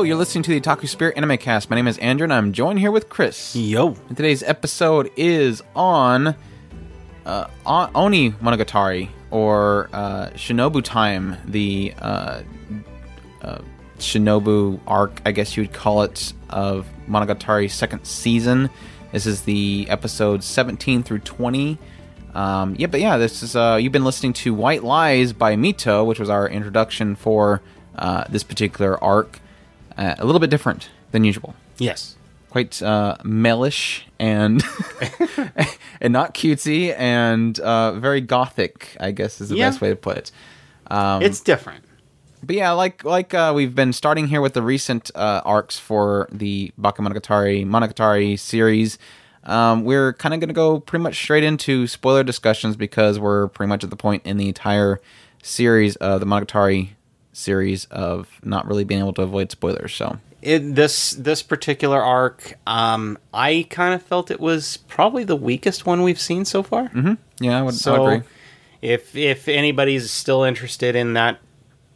Hello, you're listening to the Otaku Spirit Anime Cast. My name is Andrew, and I'm joined here with Chris. Yo. And today's episode is on uh, Oni Monogatari, or uh, Shinobu Time, the uh, uh, Shinobu arc, I guess you would call it, of Monogatari's second season. This is the episode 17 through 20. Um, yeah, but yeah, this is uh, you've been listening to White Lies by Mito, which was our introduction for uh, this particular arc. Uh, a little bit different than usual Yes. quite uh, melish and and not cutesy and uh, very gothic. I guess is the Yeah. best way to put it. Um, it's different. but yeah, like like uh, we've been starting here with the recent uh, arcs for the Bakemonogatari Monogatari series. Um, we're kind of going to go pretty much straight into spoiler discussions because we're pretty much at the point in the entire series of the Monogatari series of not really being able to avoid spoilers. So It, this this particular arc, um, I kind of felt it was probably the weakest one we've seen so far. Mm-hmm. yeah, I would, I So, would agree. if if anybody's still interested in that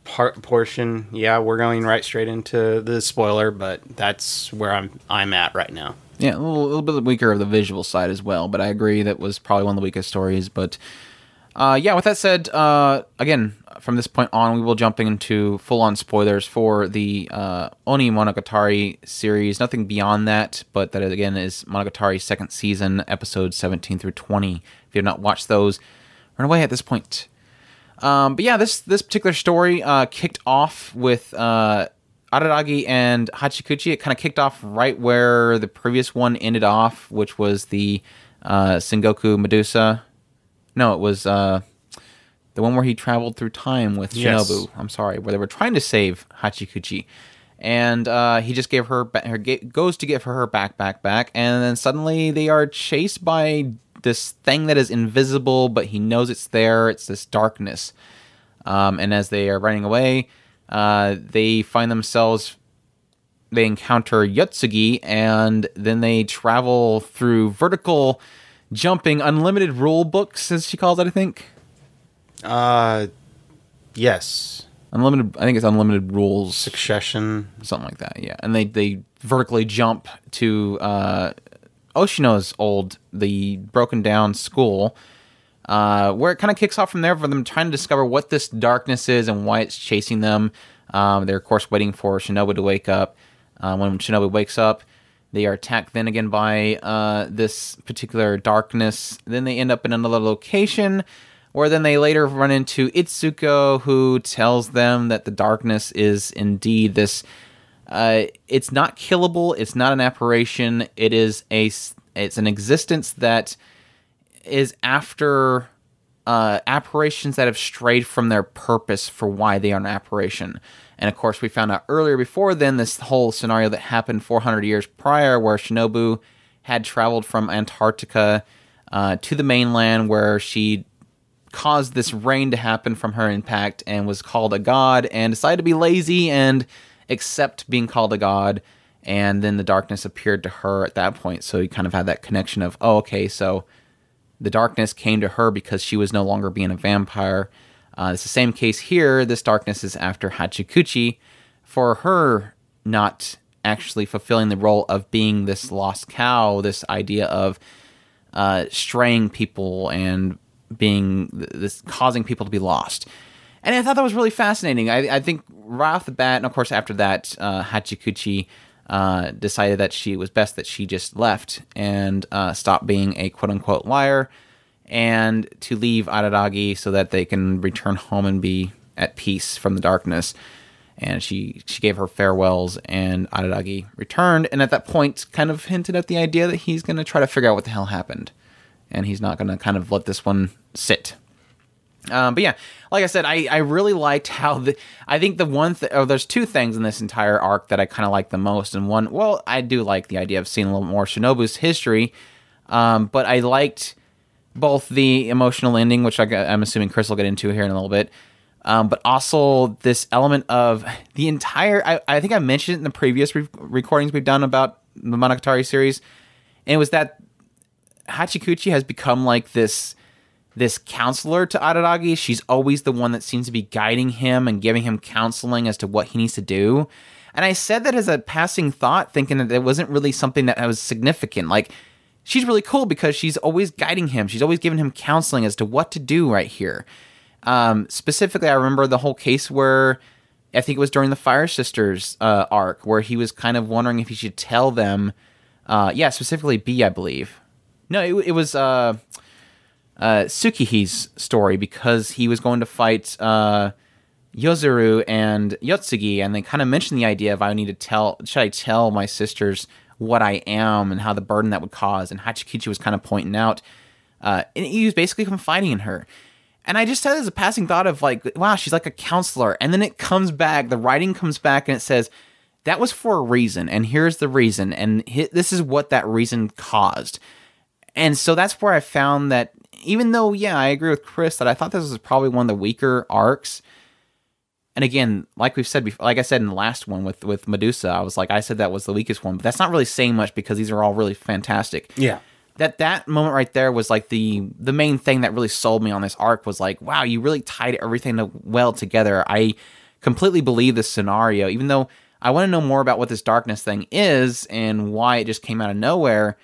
part portion, yeah, we're going right straight into the spoiler. But that's where I'm I'm at right now. Yeah, a little, little bit weaker of the visual side as well, but I agree that was probably one of the weakest stories. But uh, yeah, with that said, uh, again, from this point on, we will jump into full on spoilers for the uh, Oni Monogatari series. Nothing beyond that, but that again is Monogatari's second season, episodes 17 through 20. If you have not watched those, run away at this point. Um, but yeah, this this particular story uh, kicked off with uh, Araragi and Hachikuji. It kind of kicked off right where the previous one ended off, which was the uh, Sengoku Medusa. No, it was uh, the one where he traveled through time with Yes. Shinobu. I'm sorry, where they were trying to save Hachikuji. And uh, he just gave her, ba- her ga- goes to give her her back, back, back, and then suddenly they are chased by this thing that is invisible, but he knows it's there. It's this darkness. Um, and as they are running away, uh, they find themselves they encounter Yotsugi, and then they travel through vertical jumping, unlimited rule books, as she calls it. I think Uh, yes, unlimited. I think it's unlimited rules, succession. something like that. Yeah, and they they vertically jump to uh, Oshino's old, the broken down school. uh, where it kind of kicks off from there for them trying to discover what this darkness is and why it's chasing them. Um, they're of course waiting for Shinobu to wake up. Uh, when Shinobu wakes up, they are attacked then again by uh, this particular darkness. Then they end up in another location, where then they later run into Izuko, who tells them that the darkness is indeed this. Uh, it's not killable. It's not an apparition. It is a. It's an existence that is after uh, apparitions that have strayed from their purpose for why they are an apparition. And of course, we found out earlier before then this whole scenario that happened 400 years prior, where Shinobu had traveled from Antarctica uh, to the mainland, where she caused this rain to happen from her impact and was called a god and decided to be lazy and accept being called a god. And then the darkness appeared to her at that point. So you kind of had that connection of, oh, okay, so the darkness came to her because she was no longer being a vampire. Uh, it's the same case here. This darkness is after Hachikuji for her not actually fulfilling the role of being this lost cow, this idea of uh, straying people and being this causing people to be lost. And I thought that was really fascinating. I, I think right off the bat, and of course after that, uh, Hachikuji uh, decided that she was best that she just left and uh, stopped being a quote unquote liar, and to leave Araragi so that they can return home and be at peace from the darkness. And she she gave her farewells, and Araragi returned, and at that point, kind of hinted at the idea that he's going to try to figure out what the hell happened, and he's not going to kind of let this one sit. Um, but yeah, like I said, I, I really liked how the I think the one th- oh, there's two things in this entire arc that I kind of like the most, and one well I do like the idea of seeing a little more Shinobu's history, um, but I liked both the emotional ending, which I, am assuming Chris will get into here in a little bit, um, but also this element of the entire. I, I think I mentioned it in the previous re- recordings we've done about the Monogatari series, and it was that Hachikuji has become like this this counselor to Araragi. She's always the one that seems to be guiding him and giving him counseling as to what he needs to do. And I said that as a passing thought, thinking that it wasn't really something that was significant. Like, she's really cool because she's always guiding him. She's always giving him counseling as to what to do right here. Um, specifically, I remember the whole case where I think it was during the Fire Sisters uh, arc where he was kind of wondering if he should tell them. Uh, yeah, specifically B, I believe. No, it, it was uh, uh, Tsukihi's story because he was going to fight uh, Yozuru and Yotsugi, and they kind of mentioned the idea of I need to tell, should I tell my sisters what I am and how the burden that would cause. And Hachikuji was kind of pointing out, uh, and he was basically confiding in her. And I just had as a passing thought of like, wow, she's like a counselor. And then it comes back, the writing comes back and it says, that was for a reason. And here's the reason. And this is what that reason caused. And so that's where I found that even though, yeah, I agree with Chris that I thought this was probably one of the weaker arcs. And again, like we've said before, like I said in the last one with with Medusa, I was like, I said that was the weakest one, but that's not really saying much because these are all really fantastic. Yeah. That that moment right there was like the the main thing that really sold me on this arc was like, wow, you really tied everything well together. I completely believe this scenario, even though I want to know more about what this darkness thing is and why it just came out of nowhere.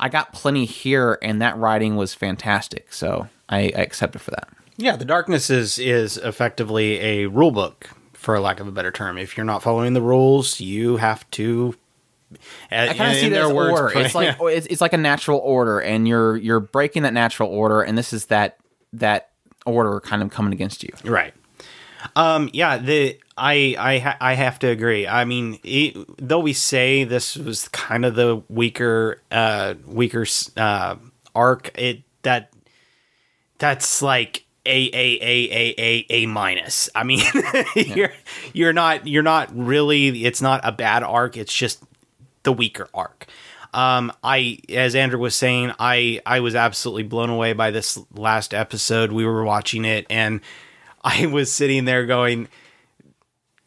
I got plenty here, and that writing was fantastic. So I, I accept it for that. Yeah, the darkness is is effectively a rule book, for lack of a better term. If you're not following the rules, you have to. I kind of see their words. Order. It's like it's, it's like a natural order, and you're you're breaking that natural order, and this is that that order kind of coming against you. Right. Um. Yeah. The I I I have to agree. I mean, it, though we say this was kind of the weaker uh weaker uh arc, it that that's like a a a a a a minus. I mean, you're you're not you're not really. It's not a bad arc. It's just the weaker arc. Um, I, as Andrew was saying, I I was absolutely blown away by this last episode. We were watching it, and I was sitting there going,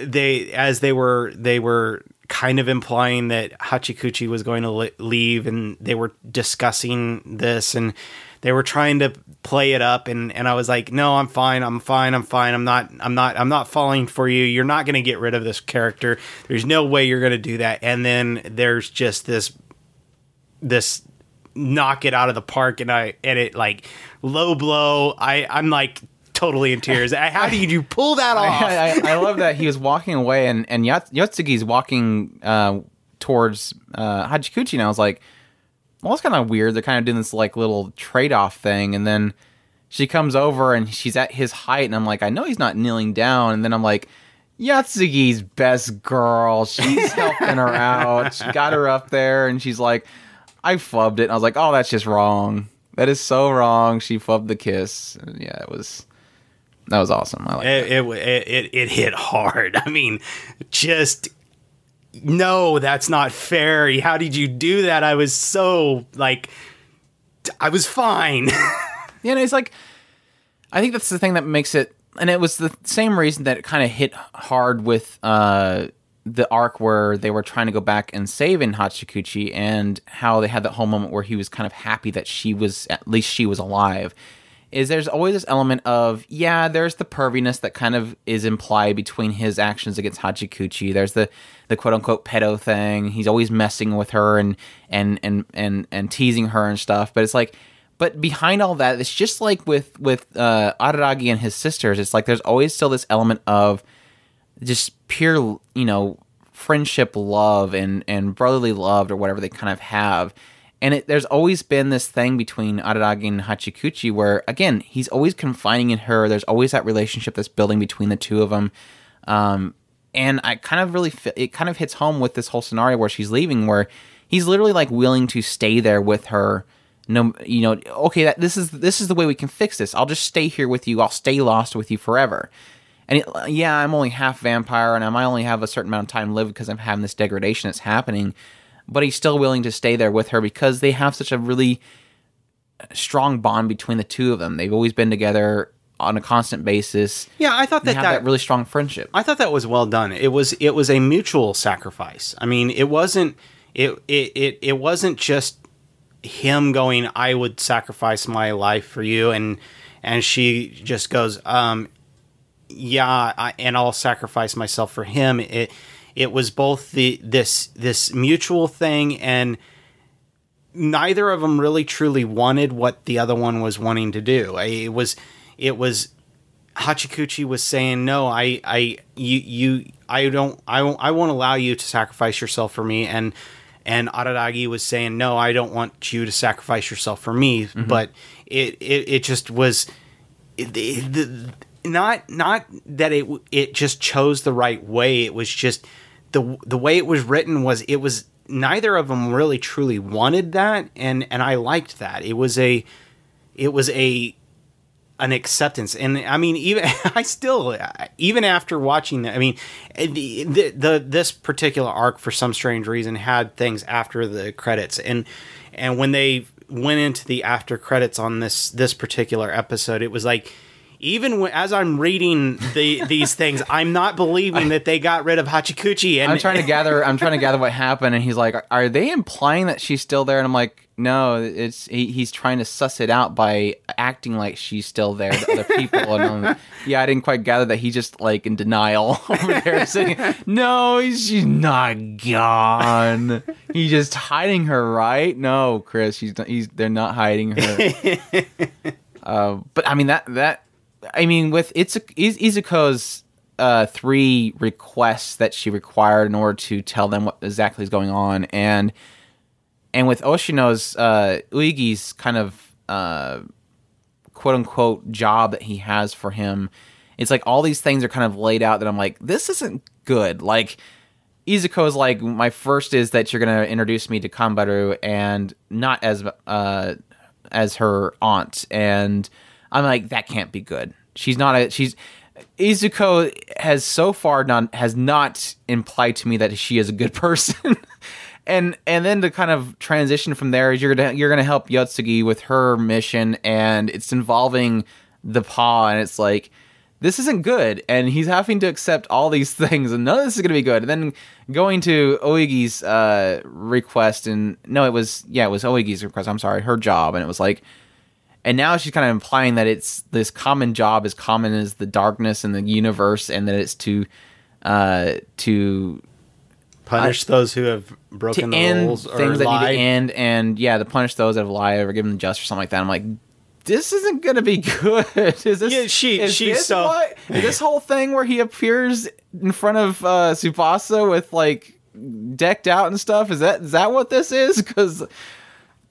they as they were they were kind of implying that Hachikuji was going to leave, and they were discussing this and they were trying to play it up and and I was like, "No, I'm fine. I'm fine. I'm fine. I'm not I'm not I'm not falling for you. You're not going to get rid of this character. There's no way you're going to do that." And then there's just this this knock it out of the park and I and it like low blow. I I'm like totally in tears. How did you pull that off? I, I, I love that he was walking away and and Yotsugi's walking uh, towards uh, Hachikuji and I was like well, it's kind of weird. They're kind of doing this like little trade off thing, and then she comes over and she's at his height, and I'm like, I know he's not kneeling down, and then I'm like, Yotsugi's best girl. She's helping her out. She got her up there, and she's like, I fubbed it. And I was like, oh, that's just wrong. That is so wrong. She fubbed the kiss. And yeah, it was. That was awesome. I like it, it, it, it hit hard. I mean, just no, that's not fair. How did you do that? I was so like, I was fine. yeah, it's like, I think that's the thing that makes it, and it was the same reason that it kind of hit hard with uh, the arc where they were trying to go back and save in Hachikuji, and how they had that whole moment where he was kind of happy that she was at least she was alive is there's always this element of yeah, there's the perviness that kind of is implied between his actions against Hachikuji. There's the the quote unquote pedo thing. He's always messing with her and and and and and teasing her and stuff. But it's like but behind all that, it's just like with with uh, Araragi and his sisters. It's like there's always still this element of just pure, you know, friendship, love, and and brotherly love, or whatever they kind of have and it, there's always been this thing between Araragi and Hachikuji where, again, he's always confiding in her. There's always that relationship that's building between the two of them. Um, and I kind of really, it kind of hits home with this whole scenario where she's leaving, where he's literally like willing to stay there with her. No, you know, okay, that this is this is the way we can fix this. I'll just stay here with you. I'll stay lost with you forever. And it, yeah, I'm only half vampire, and I might only have a certain amount of time live because I'm having this degradation that's happening but he's still willing to stay there with her because they have such a really strong bond between the two of them. They've always been together on a constant basis. Yeah, I thought that, that, that really strong friendship. I thought that was well done. It was it was a mutual sacrifice. I mean, it wasn't it it it, it wasn't just him going I would sacrifice my life for you and and she just goes um yeah, I, and I'll sacrifice myself for him. It it was both the this this mutual thing and neither of them really truly wanted what the other one was wanting to do. It was it was Hachikuji was saying, "No, I, I, you, you, I don't, I won't, I won't allow you to sacrifice yourself for me." And and Araragi was saying, "No, I don't want you to sacrifice yourself for me." Mm-hmm. But it, it, it just was, it, it, the, not, not that it, it just chose the right way. It was just the the way it was written was it was neither of them really truly wanted that, and and I liked that. It was a, it was a an acceptance and i mean even i still even after watching that i mean the, the, the this particular arc for some strange reason had things after the credits and and when they went into the after credits on this this particular episode it was like even when, as I'm reading the these things, I'm not believing that they got rid of Hachikuji. And I'm trying to gather. I'm trying to gather what happened, and he's like, "Are they implying that she's still there?" And I'm like, "No, it's he, he's trying to suss it out by acting like she's still there to other people." and I'm, yeah, I didn't quite gather that he's just like in denial over there, saying, "No, she's not gone. He's just hiding her, right? No, Chris, he's he's they're not hiding her." uh, but I mean that that I mean, with it's Izuko's uh, three requests that she required in order to tell them what exactly is going on, and and with Oshino's uh, Ougi's kind of uh, quote unquote job that he has for him, it's like all these things are kind of laid out that I'm like, this isn't good. Like Izuko's like, my first is that you're gonna introduce me to Kanbaru and not as uh, as her aunt and I'm like, that can't be good. She's not a she's Izuko has so far not has not implied to me that she is a good person. and and then to kind of transition from there is you're gonna you're gonna help Yotsugi with her mission and it's involving the paw and it's like this isn't good and he's having to accept all these things and none of this is to be good and then going to Ougi's uh, request and no it was yeah it was Ougi's request I'm sorry her job and it was like and now she's kind of implying that it's this common job as common as the darkness in the universe and that it's to uh to punish uh, those who have broken the rules or things lied. that need to end and yeah to punish those that have lied or given them justice or something like that. I'm like this isn't gonna be good. Is this yeah, she is she's this so what, this whole thing where he appears in front of uh Tsubasa with like decked out and stuff? Is that is that what this is? Because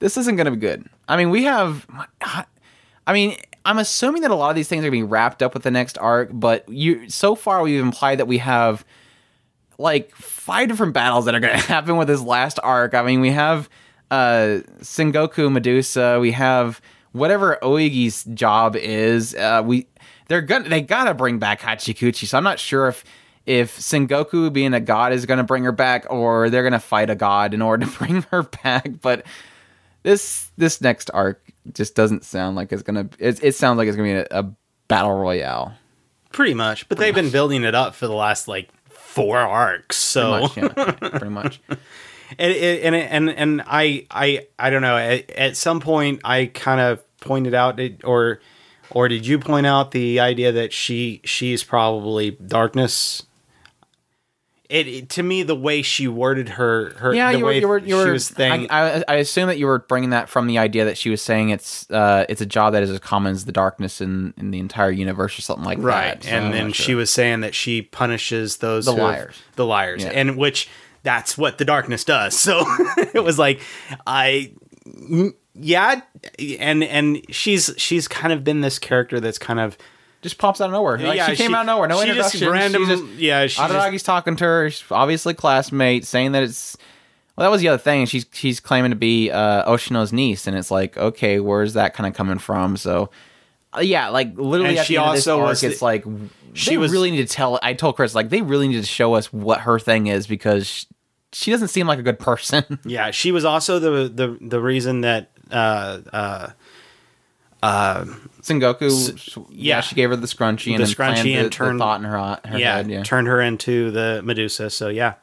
this isn't going to be good. I mean, we have. I mean, I'm assuming that a lot of these things are going to be wrapped up with the next arc, but you so far we've implied that we have like five different battles that are going to happen with this last arc. I mean, we have uh Sengoku Medusa, we have whatever Ougi's job is. Uh we they're gonna they gotta bring back Hachikuji. So I'm not sure if if Sengoku being a god is gonna bring her back or they're gonna fight a god in order to bring her back. But this this next arc just doesn't sound like it's gonna. It, it sounds like it's gonna be a, a battle royale. Pretty much, but pretty they've much. been building it up for the last like four arcs. So pretty much, yeah, pretty much. and and and and I I I don't know. At, at some point, I kind of pointed out it, or or did you point out the idea that she she's probably darkness it, it, to me the way she worded her her yeah the you were, you were, you were, was I, I, I, assume that you were bringing that from the idea that she was saying it's uh it's a job that is as common as the darkness in in the entire universe or something like right. that right and then sure. she was saying that she punishes those the liars have, the liars yeah. and which that's what the darkness does so it was like I yeah and and she's she's kind of been this character that's kind of just pops out of nowhere. Like, yeah, she came she, out of nowhere. No she introduction. Just random. She just, yeah, she just, talking to her. She's obviously classmate, saying that it's. Well, that was the other thing. She's she's claiming to be uh, Oshino's niece, and it's like, okay, where's that kind of coming from? So, uh, yeah, like literally, she the end also of this arc, it's the, like she was really need to tell. I told Chris like they really need to show us what her thing is because she, she doesn't seem like a good person. yeah, she was also the the the reason that uh, uh, uh, Sengoku, yeah. yeah. she gave her the scrunchie and the scrunchie and the, turned the thought in her, her yeah, head. Yeah, turned her into the Medusa. So yeah.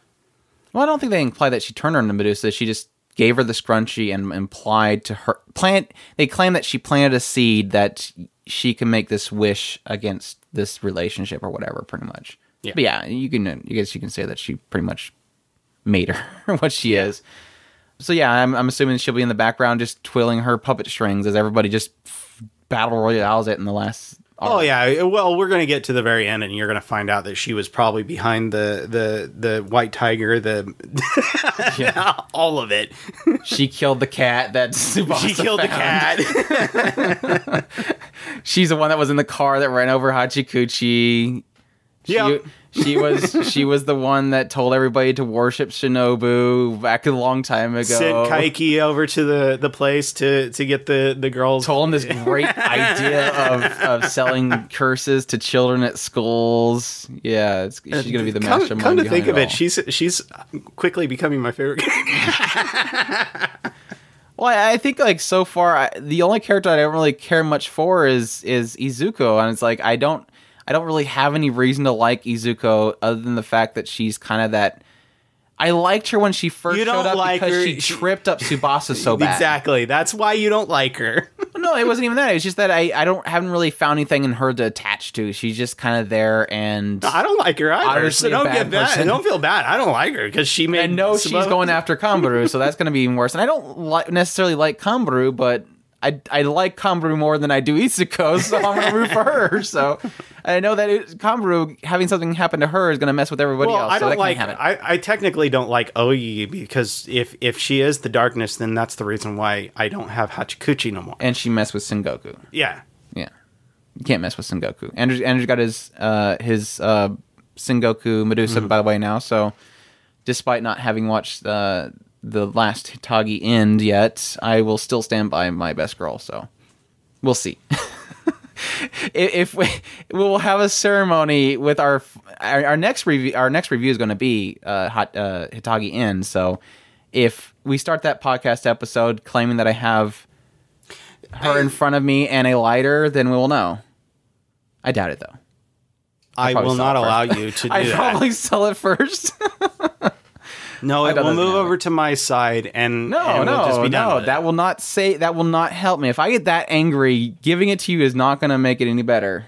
Well, I don't think they imply that she turned her into Medusa. She just gave her the scrunchie and implied to her plant. They claim that she planted a seed that she can make this wish against this relationship or whatever. Pretty much. Yeah. But yeah, you can. I guess you can say that she pretty much made her what she is. So yeah, I'm, I'm assuming she'll be in the background just twirling her puppet strings as everybody just battle royales it in the last. Oh yeah, well we're gonna get to the very end, and you're gonna find out that she was probably behind the the the white tiger, the yeah. all of it. She killed the cat that Tsubasa She killed found. the cat. She's the one that was in the car that ran over Hachikuji. She, Yep. She was she was the one that told everybody to worship Shinobu back a long time ago. Sent Kaiki over to the, the place to, to get the, the girls. told him this great idea of, of selling curses to children at schools. Yeah, it's, she's gonna be the come, mastermind. come to think of all. it, she's she's quickly becoming my favorite. Well, I I think like so far, I, the only character I don't really care much for is is Izuko, and it's like I don't I don't really have any reason to like Izuko other than the fact that she's kind of that. I liked her when she first You don't showed up like because her- she tripped up Tsubasa so bad. exactly. That's why you don't like her. No, it wasn't even that. It was just that I, I don't haven't really found anything in her to attach to. She's just kind of there, and I don't like her either. So don't get bad. person. Don't feel bad. I don't like her because she made. I know she's going after Kanbaru, so that's going to be even worse. And I don't li- necessarily like Kanbaru, but I, I like Kanbaru more than I do Izuko, so I'm going to root for her. So I know that it, Kanbaru having something happen to her is going to mess with everybody Well, else. I don't that like. can't. I, I technically don't like Oyi because if if she is the darkness, then that's the reason why I don't have Hachikuji no more. and she messed with Sengoku. Yeah. Yeah, you can't mess with Sengoku. Andrew Andrew's got his uh, his uh, Sengoku Medusa Mm-hmm. by the way now. So despite not having watched uh, the last Hitagi end yet, I will still stand by my best girl. So we'll see. if we we'll have a ceremony with our our, our next review our next review is going to be uh, hot uh, Hitagi end. So if we start that podcast episode claiming that I have her in front of me and a lighter, then we will know. I doubt it though. I probably will not allow you to do I'd that. probably sell it first. no, it will move over to my side, and No, and we'll no, just be no. That will not say. That will not help me. If I get that angry, giving it to you is not going to make it any better.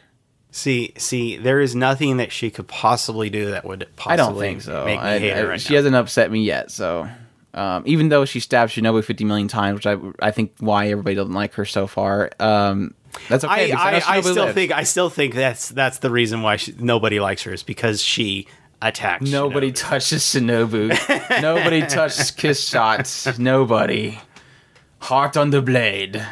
See, see, there is nothing that she could possibly do that would possibly I don't think so. make me I- hate I- her right she now. hasn't upset me yet. So, um, even though she stabbed Shinobu fifty million times, which I I think why everybody doesn't like her so far. Um, that's okay. I, because I, I still lives. think I still think that's that's the reason why she, nobody likes her is because she attacked. Nobody Shinobu. touches Shinobu. Nobody touches kiss shots. Nobody. Heart on the blade.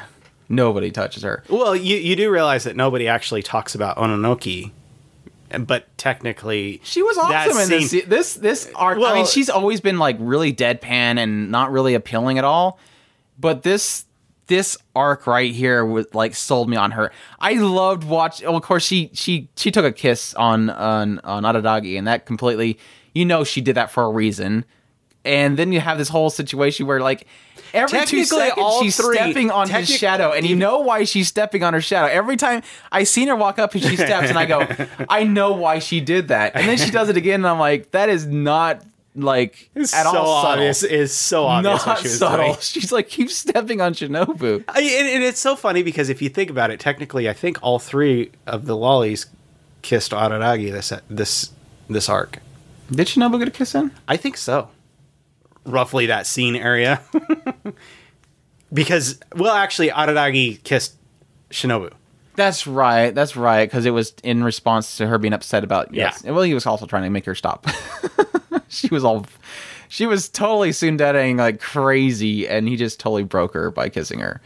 Nobody touches her. Well, you you do realize that nobody actually talks about Ononoki, but technically She was awesome in this. scene- This this arc. I mean, she's always been like really deadpan and not really appealing at all. But this this arc right here was like sold me on her. I loved watch. Well, of course, she she she took a kiss on on on Araragi, and that completely. You know, she did that for a reason. And then you have this whole situation where like. Every two seconds, all she's three- stepping on his shadow, and you know why she's stepping on her shadow. Every time I seen her walk up and she steps, and I go, I know why she did that. And then she does it again, and I'm like, that is not like It's at so all subtle. obvious. It's so obvious Not she subtle. doing. She's like keeps stepping on Shinobu. I, and, and it's so funny because if you think about it, technically, I think all three of the lollies kissed Araragi this this this arc. Did Shinobu get a kiss in? I think so. Roughly that scene area. because, well, actually, Araragi kissed Shinobu. That's right. That's right. Because it was in response to her being upset about. Yes. Well, he was also trying to make her stop. she was all. She was totally tsundereing like crazy, and he just totally broke her by kissing her.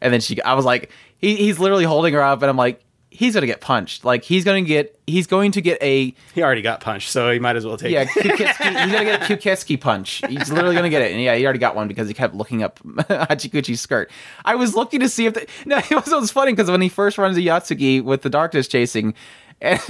And then she, I was like, he, he's literally holding her up, and I'm like, he's gonna get punched. Like he's gonna get, he's going to get a He already got punched, so he might as well take yeah, it. He's gonna get a Kuketsuki punch. He's literally gonna get it. And yeah, he already got one because he kept looking up Hachikuji's skirt. I was looking to see if the, no, it was, it was funny because when he first runs to Yotsugi with the darkness chasing, and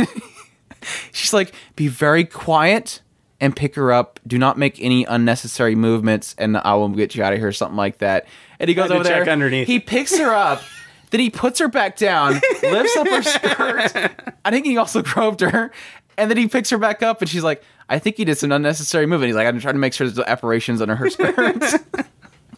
she's like, "Be very quiet." And pick her up. Do not make any unnecessary movements, and I will get you out of here. Something like that. And he goes over there. underneath. He picks her up. Then he puts her back down, lifts up her skirt. I think he also groped her. And then he picks her back up and she's like, I think he did some unnecessary movement. He's like, I'm trying to make sure there's no apparitions under her skirt.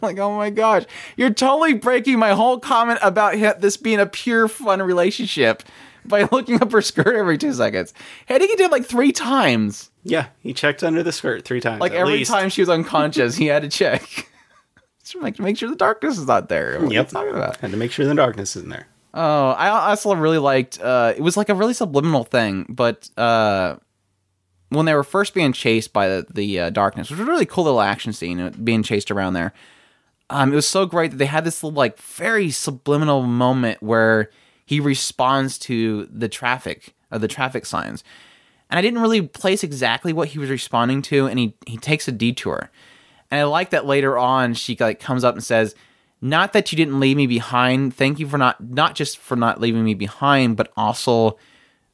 Like, oh my gosh. You're totally breaking my whole comment about this being a pure fun relationship by looking up her skirt every two seconds. I think he did like three times. Yeah, he checked under the skirt three times. Like every least. time she was unconscious, he had to check. Just make, make sure the darkness is not there. What Yep. talking about? Had to make sure the darkness isn't there. Oh, I also really liked. Uh, it was like a really subliminal thing, but uh, when they were first being chased by the, the uh, darkness, which was a really cool little action scene, uh, being chased around there. Um, it was so great that they had this little, like very subliminal moment where he responds to the traffic of the traffic signs, and I didn't really place exactly what he was responding to, and he he takes a detour, and I like that later on she like comes up and says, "Not that you didn't leave me behind. Thank you for not not just for not leaving me behind, but also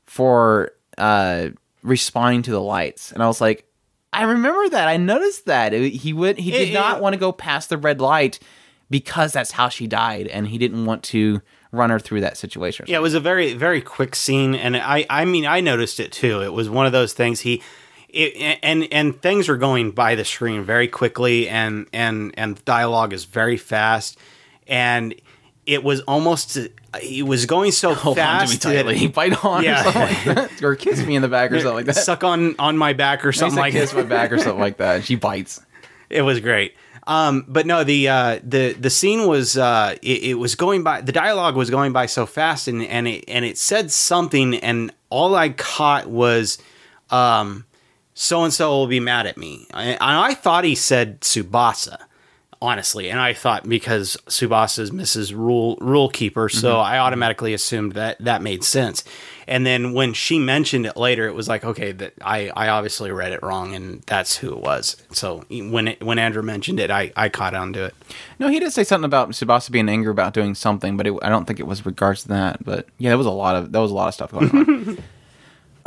for uh responding to the lights." And I was like, I remember that. I noticed that It- he would he did It- not want to go past the red light because that's how she died, and he didn't want to run her through that situation. Yeah, it was a very very quick scene, and I I mean I noticed it too. It was one of those things he. It, and and things are going by the screen very quickly, and and and dialogue is very fast, and it was almost it was going so Hold on fast to me that- bite on Yeah. or like or kiss me in the back or something like that. suck on on my back or something like kiss that. my back or something like that. And she bites. It was great. Um, but no, the uh, the the scene was uh, it, it was going by. The dialogue was going by so fast, and and it and it said something, and all I caught was, um, so and so will be mad at me. And I thought he said Tsubasa, honestly, and I thought because Tsubasa is Mrs. Rule Rule Keeper, so I automatically assumed that that made sense. And then when she mentioned it later, it was like, okay, that I, I obviously read it wrong, and that's who it was. So when it, when Andrew mentioned it, I, I caught on to it. No, he did say something about Tsubasa being angry about doing something, but it, I don't think it was regards to that. But yeah, there was a lot of there was a lot of stuff going on.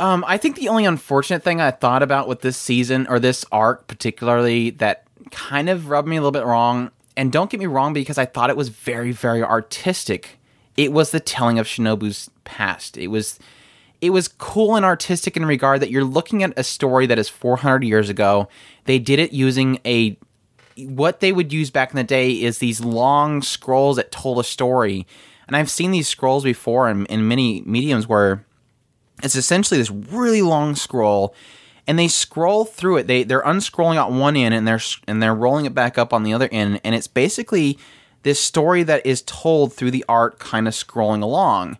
um, I think the only unfortunate thing I thought about with this season or this arc particularly that kind of rubbed me a little bit wrong, and don't get me wrong because I thought it was very very artistic. It was the telling of Shinobu's past. It was it was cool and artistic in regard that you're looking at a story that is 400 years ago. They did it using a what they would use back in the day is these long scrolls that told a story. And I've seen these scrolls before in, in many mediums where it's essentially this really long scroll and they scroll through it. They they're unscrolling out one end and they're and they're rolling it back up on the other end and it's basically this story that is told through the art kind of scrolling along.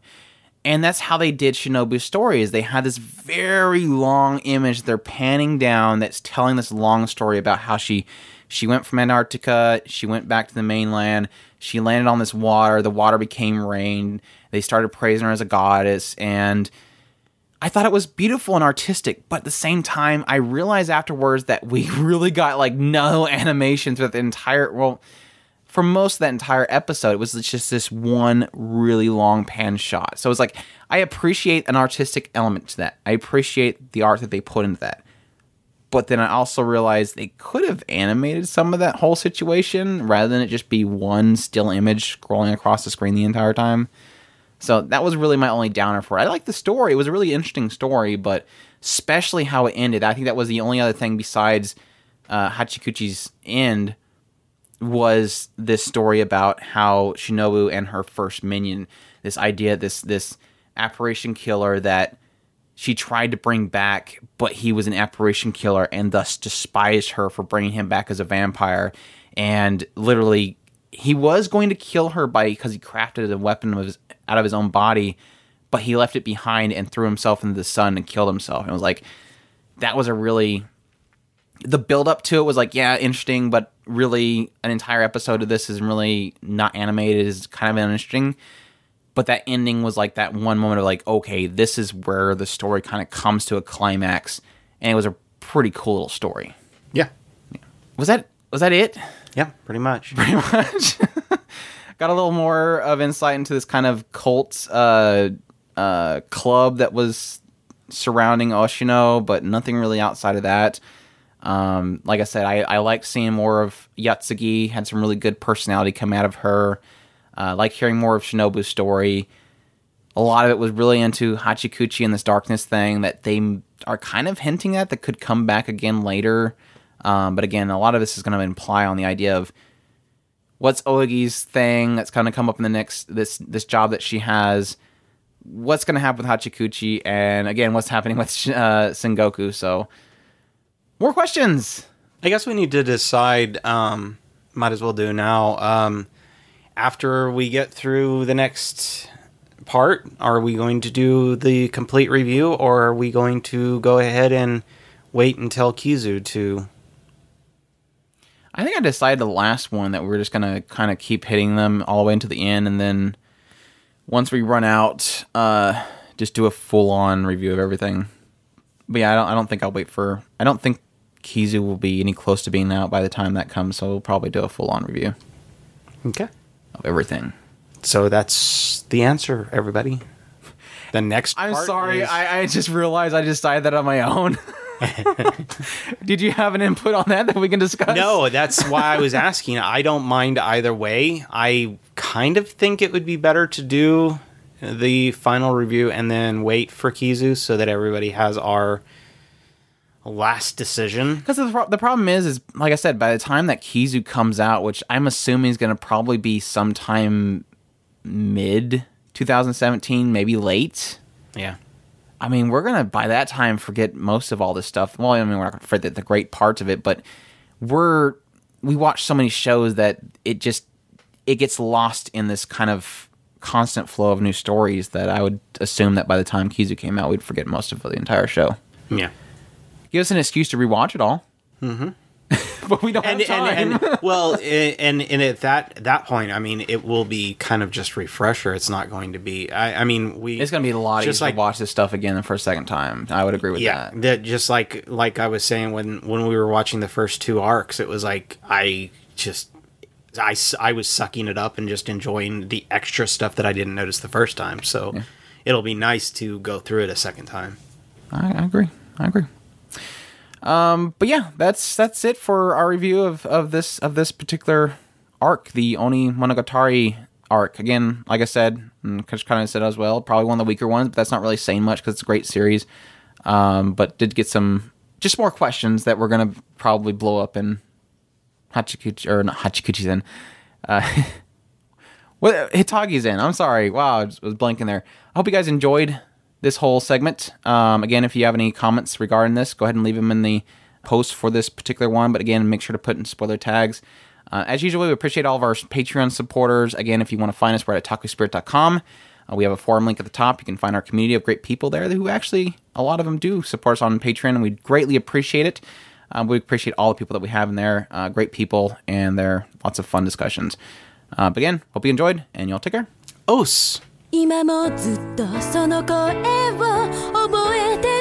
And that's how they did Shinobu's story is they had this very long image they're panning down that's telling this long story about how she she went from Antarctica, she went back to the mainland, she landed on this water, the water became rain, they started praising her as a goddess and I thought it was beautiful and artistic, but at the same time, I realized afterwards that we really got like no animation throughout the entire well, for most of that entire episode, it was just this one really long pan shot. So it's like I appreciate an artistic element to that. I appreciate the art that they put into that. But then I also realized they could have animated some of that whole situation rather than it just be one still image scrolling across the screen the entire time. So that was really my only downer for it. I like the story. It was a really interesting story, but especially how it ended. I think that was the only other thing besides uh, Hachikuji's end was this story about how Shinobu and her first minion, this idea, this this apparition killer that she tried to bring back, but he was an apparition killer and thus despised her for bringing him back as a vampire. And literally, he was going to kill her by because he crafted a weapon of his, out of his own body, but he left it behind and threw himself into the sun and killed himself. And it was like that was a really the build up to it was like yeah interesting but really an entire episode of this is really not animated is kind of interesting. But that ending was like that one moment of like okay this is where the story kind of comes to a climax. And it was a pretty cool little story. Yeah, was that was that it? Yeah, pretty much. pretty much. Got a little more of insight into this kind of cult uh, uh, club that was surrounding Oshino, but nothing really outside of that. Um, like I said, I, I like seeing more of Yotsugi. Had some really good personality come out of her. Uh, like hearing more of Shinobu's story. A lot of it was really into Hachikuji and this darkness thing that they are kind of hinting at that could come back again later. Um, but again, a lot of this is going to imply on the idea of what's Ougi's thing that's going to come up in the next this this job that she has. what's going to happen with Hachikuji, and again, what's happening with uh, Sengoku. So, more questions. I guess we need to decide. Um, might as well do now. Um, after we get through the next part, are we going to do the complete review, or are we going to go ahead and wait until Kizu to? I think I decided the last one that we are just going to kind of keep hitting them all the way into the end, and then once we run out, uh, just do a full on review of everything. But yeah, I don't. I don't think I'll wait for. I don't think Kizu will be any close to being out by the time that comes. So we'll probably do a full on review. Okay. Of everything. So that's the answer, everybody. The next. I'm sorry. Is... I, I just realized I decided that on my own. Did you have an input on that that we can discuss? No, that's why I was asking. I don't mind either way. I kind of think it would be better to do the final review and then wait for Kizu so that everybody has our last decision. Because the, pro- the problem is, is like I said, by the time that Kizu comes out, which I'm assuming is going to probably be sometime mid 2017, maybe late. Yeah. I mean, we're gonna by that time forget most of all this stuff. Well, I mean, we're not gonna forget the great parts of it, but we're we watch so many shows that it just it gets lost in this kind of constant flow of new stories that I would assume that by the time Kizu came out, we'd forget most of the entire show. Yeah, give us an excuse to rewatch it all. Mm-hmm. but we don't and, have time. And, and, well, and and at that that point, I mean, it will be kind of just refresher. It's not going to be. I, I mean, we. It's going to be a lot just easier like, to watch this stuff again for a second time. I would agree with yeah, that. That just like like I was saying when when we were watching the first two arcs, it was like I just I, I was sucking it up and just enjoying the extra stuff that I didn't notice the first time. So yeah. it'll be nice to go through it a second time. I, I agree. I agree. Um, but yeah, that's that's it for our review of, of this of this particular arc, the Oni Monogatari arc. Again, like I said, and kind of said as well, probably one of the weaker ones, but that's not really saying much because it's a great series. Um, but did get some just more questions that we're gonna probably blow up in Hachikuji or not Hachikuji then. Uh, what Hitagi's in. I'm sorry. Wow, I was blanking there. I hope you guys enjoyed this whole segment. Um, again, if you have any comments regarding this, go ahead and leave them in the post for this particular one. But again, make sure to put in spoiler tags. Uh, as usual, we appreciate all of our Patreon supporters. Again, if you want to find us, we're at takuspirit.com. Uh, we have a forum link at the top. You can find our community of great people there who actually, a lot of them do support us on Patreon, and we greatly appreciate it. Um, we appreciate all the people that we have in there. Uh, great people, and they're lots of fun discussions. Uh, but again, hope you enjoyed, and y'all take care. Os! 今もずっとその声を覚えて